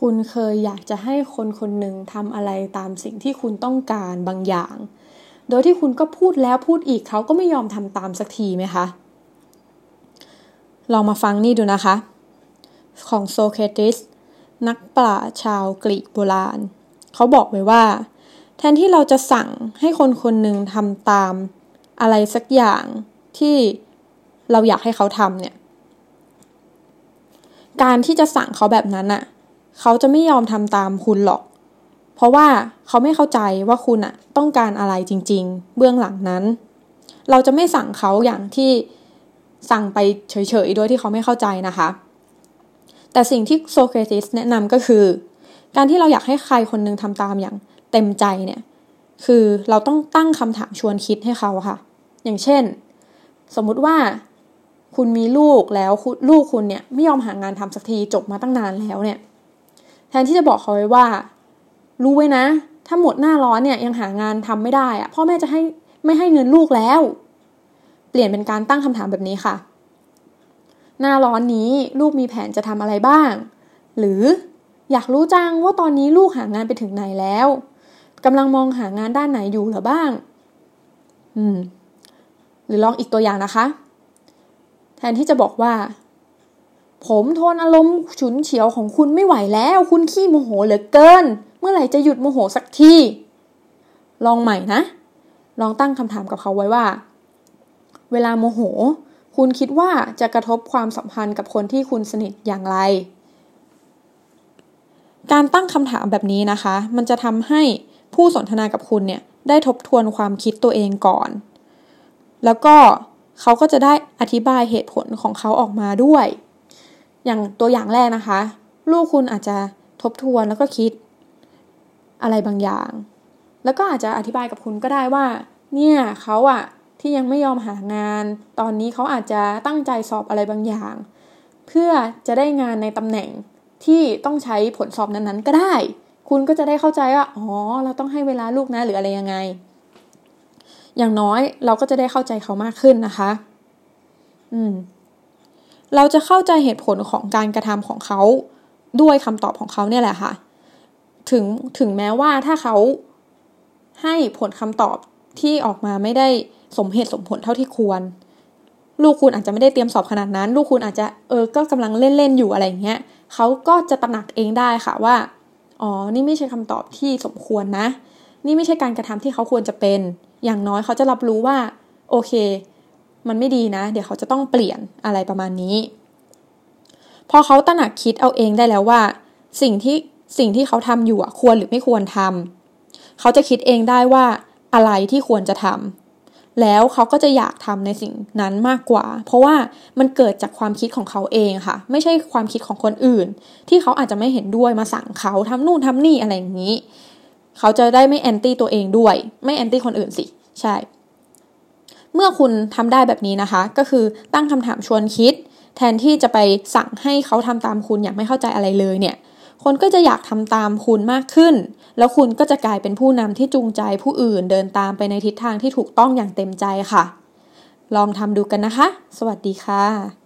คุณเคยอยากจะให้คนคนหนึ่งทำอะไรตามสิ่งที่คุณต้องการบางอย่าง โดยที่คุณก็พูดแล้วพูดอีกเขาก็ไม่ยอมทำตามสักทีไหมคะ ลองมาฟังนี่ดูนะคะ ของโซเครติสนักปราชญ์ชาวกรีกโบราณ เขาบอกไว้ว่า แทนที่เราจะสั่งให้คนคนหนึ่งทำตามอะไรสักอย่างที่เราอยากให้เขาทำเนี่ย การที่จะสั่งเขาแบบนั้นอะ เขาจะไม่ยอมทำตามคุณหรอก เพราะว่าเขาไม่เข้าใจว่าคุณอะต้องการอะไรจริง ๆ เบื้องหลังนั้น เราจะไม่สั่งเขาอย่างที่สั่งไปเฉยๆโดยที่เขาไม่เข้าใจนะคะ แต่สิ่งที่โซเครติสแนะนำก็คือ การที่เราอยากให้ใครคนนึงทำตามอย่างเต็มใจเนี่ยคือเราต้องตั้งคำถามชวนคิดให้เขาค่ะ อย่างเช่น สมมุติว่าคุณมีลูกแล้วลูกคุณเนี่ยไม่ยอมหางานทำสักทีจบมาตั้งนานแล้วเนี่ย แทนที่จะบอกเขาไว้ว่า รู้ไว้นะ ถ้าหมดหน้าร้อนเนี่ยยังหางานทำไม่ได้อะพ่อแม่จะให้ไม่ให้เงินลูกแล้ว เปลี่ยนเป็นการตั้งคำถามแบบนี้ค่ะ หน้าร้อนนี้ลูกมีแผนจะทำอะไรบ้าง หรืออยากรู้จังว่าตอนนี้ลูกหางานไปถึงไหนแล้วกำลังมองหางานด้านไหนอยู่หรือบ้าง อืม หรือลองอีกตัวอย่างนะคะ แทนที่จะบอกว่า ผมทนอารมณ์ฉุนเฉียวของคุณไม่ไหวแล้ว คุณขี้โมโหเหลือเกิน เมื่อไหร่จะหยุดโมโหสักที ลองใหม่นะ ลองตั้งคำถามกับเขาไว้ว่า เวลาโมโห คุณคิดว่าจะกระทบความสัมพันธ์กับคนที่คุณสนิทอย่างไร การตั้งคำถามแบบนี้นะคะ มันจะทำให้ผู้สนทนากับคุณเนี่ยได้ทบทวนความคิดตัวเองก่อน แล้วก็เขาก็จะได้อธิบายเหตุผลของเขาออกมาด้วย อย่างตัวอย่างแรกนะคะ ลูกคุณอาจจะทบทวนแล้วก็คิดอะไรบางอย่าง แล้วก็อาจจะอธิบายกับคุณก็ได้ว่า เนี่ยเขาอะที่ยังไม่ยอมหางาน ตอนนี้เขาอาจจะตั้งใจสอบอะไรบางอย่าง เพื่อจะได้งานในตำแหน่งที่ต้องใช้ผลสอบนั้นๆ ก็ได้ คุณก็จะได้เข้าใจว่า อ๋อ เราต้องให้เวลาลูกนะหรืออะไรยังไง อย่างน้อยเราก็จะได้เข้าใจเขามากขึ้นนะคะ อืม เราจะเข้าใจเหตุผลของการกระทำของเขา ด้วยคำตอบของเขาเนี่ยแหละค่ะ ถึงถึงแม้ว่าถ้าเขาให้ผลคำตอบที่ออกมาไม่ได้สมเหตุสมผลเท่าที่ควร ลูกคุณอาจจะไม่ได้เตรียมสอบขนาดนั้น ลูกคุณอาจจะเออก็กำลังเล่นๆอยู่อะไรเงี้ยเขาก็จะตระหนักเองได้ค่ะว่าอ๋อนี่ไม่ใช่คำตอบที่สมควรนะ นี่ไม่ใช่การกระทำที่เขาควรจะเป็น อย่างน้อยเขาจะรับรู้ว่า โอเค มันไม่ดีนะ เดี๋ยวเขาจะต้องเปลี่ยนอะไรประมาณนี้ พอเขาตระหนักคิดเอาเองได้แล้วว่า สิ่งที่สิ่งที่เขาทำอยู่ควรหรือไม่ควรทำเขาจะคิดเองได้ว่าอะไรที่ควรจะทำแล้วเขาก็จะอยากทำในสิ่งนั้นมากกว่า เพราะว่ามันเกิดจากความคิดของเขาเองค่ะ ไม่ใช่ความคิดของคนอื่น ที่เขาอาจจะไม่เห็นด้วยมาสั่งเขาทำนู่นทำนี่อะไรอย่างนี้ เขาจะได้ไม่แอนตี้ตัวเองด้วย ไม่แอนตี้คนอื่นสิ ใช่ เมื่อคุณทำได้แบบนี้นะคะ ก็คือตั้งคำถามชวนคิด แทนที่จะไปสั่งให้เขาทำตามคุณอย่างไม่เข้าใจอะไรเลยเนี่ย คนก็จะอยากทำตามคุณมากขึ้น แล้วคุณก็จะกลายเป็นผู้นำที่จูงใจผู้อื่นเดินตามไปในทิศทางที่ถูกต้องอย่างเต็มใจค่ะ ลองทำดูกันนะคะ สวัสดีค่ะ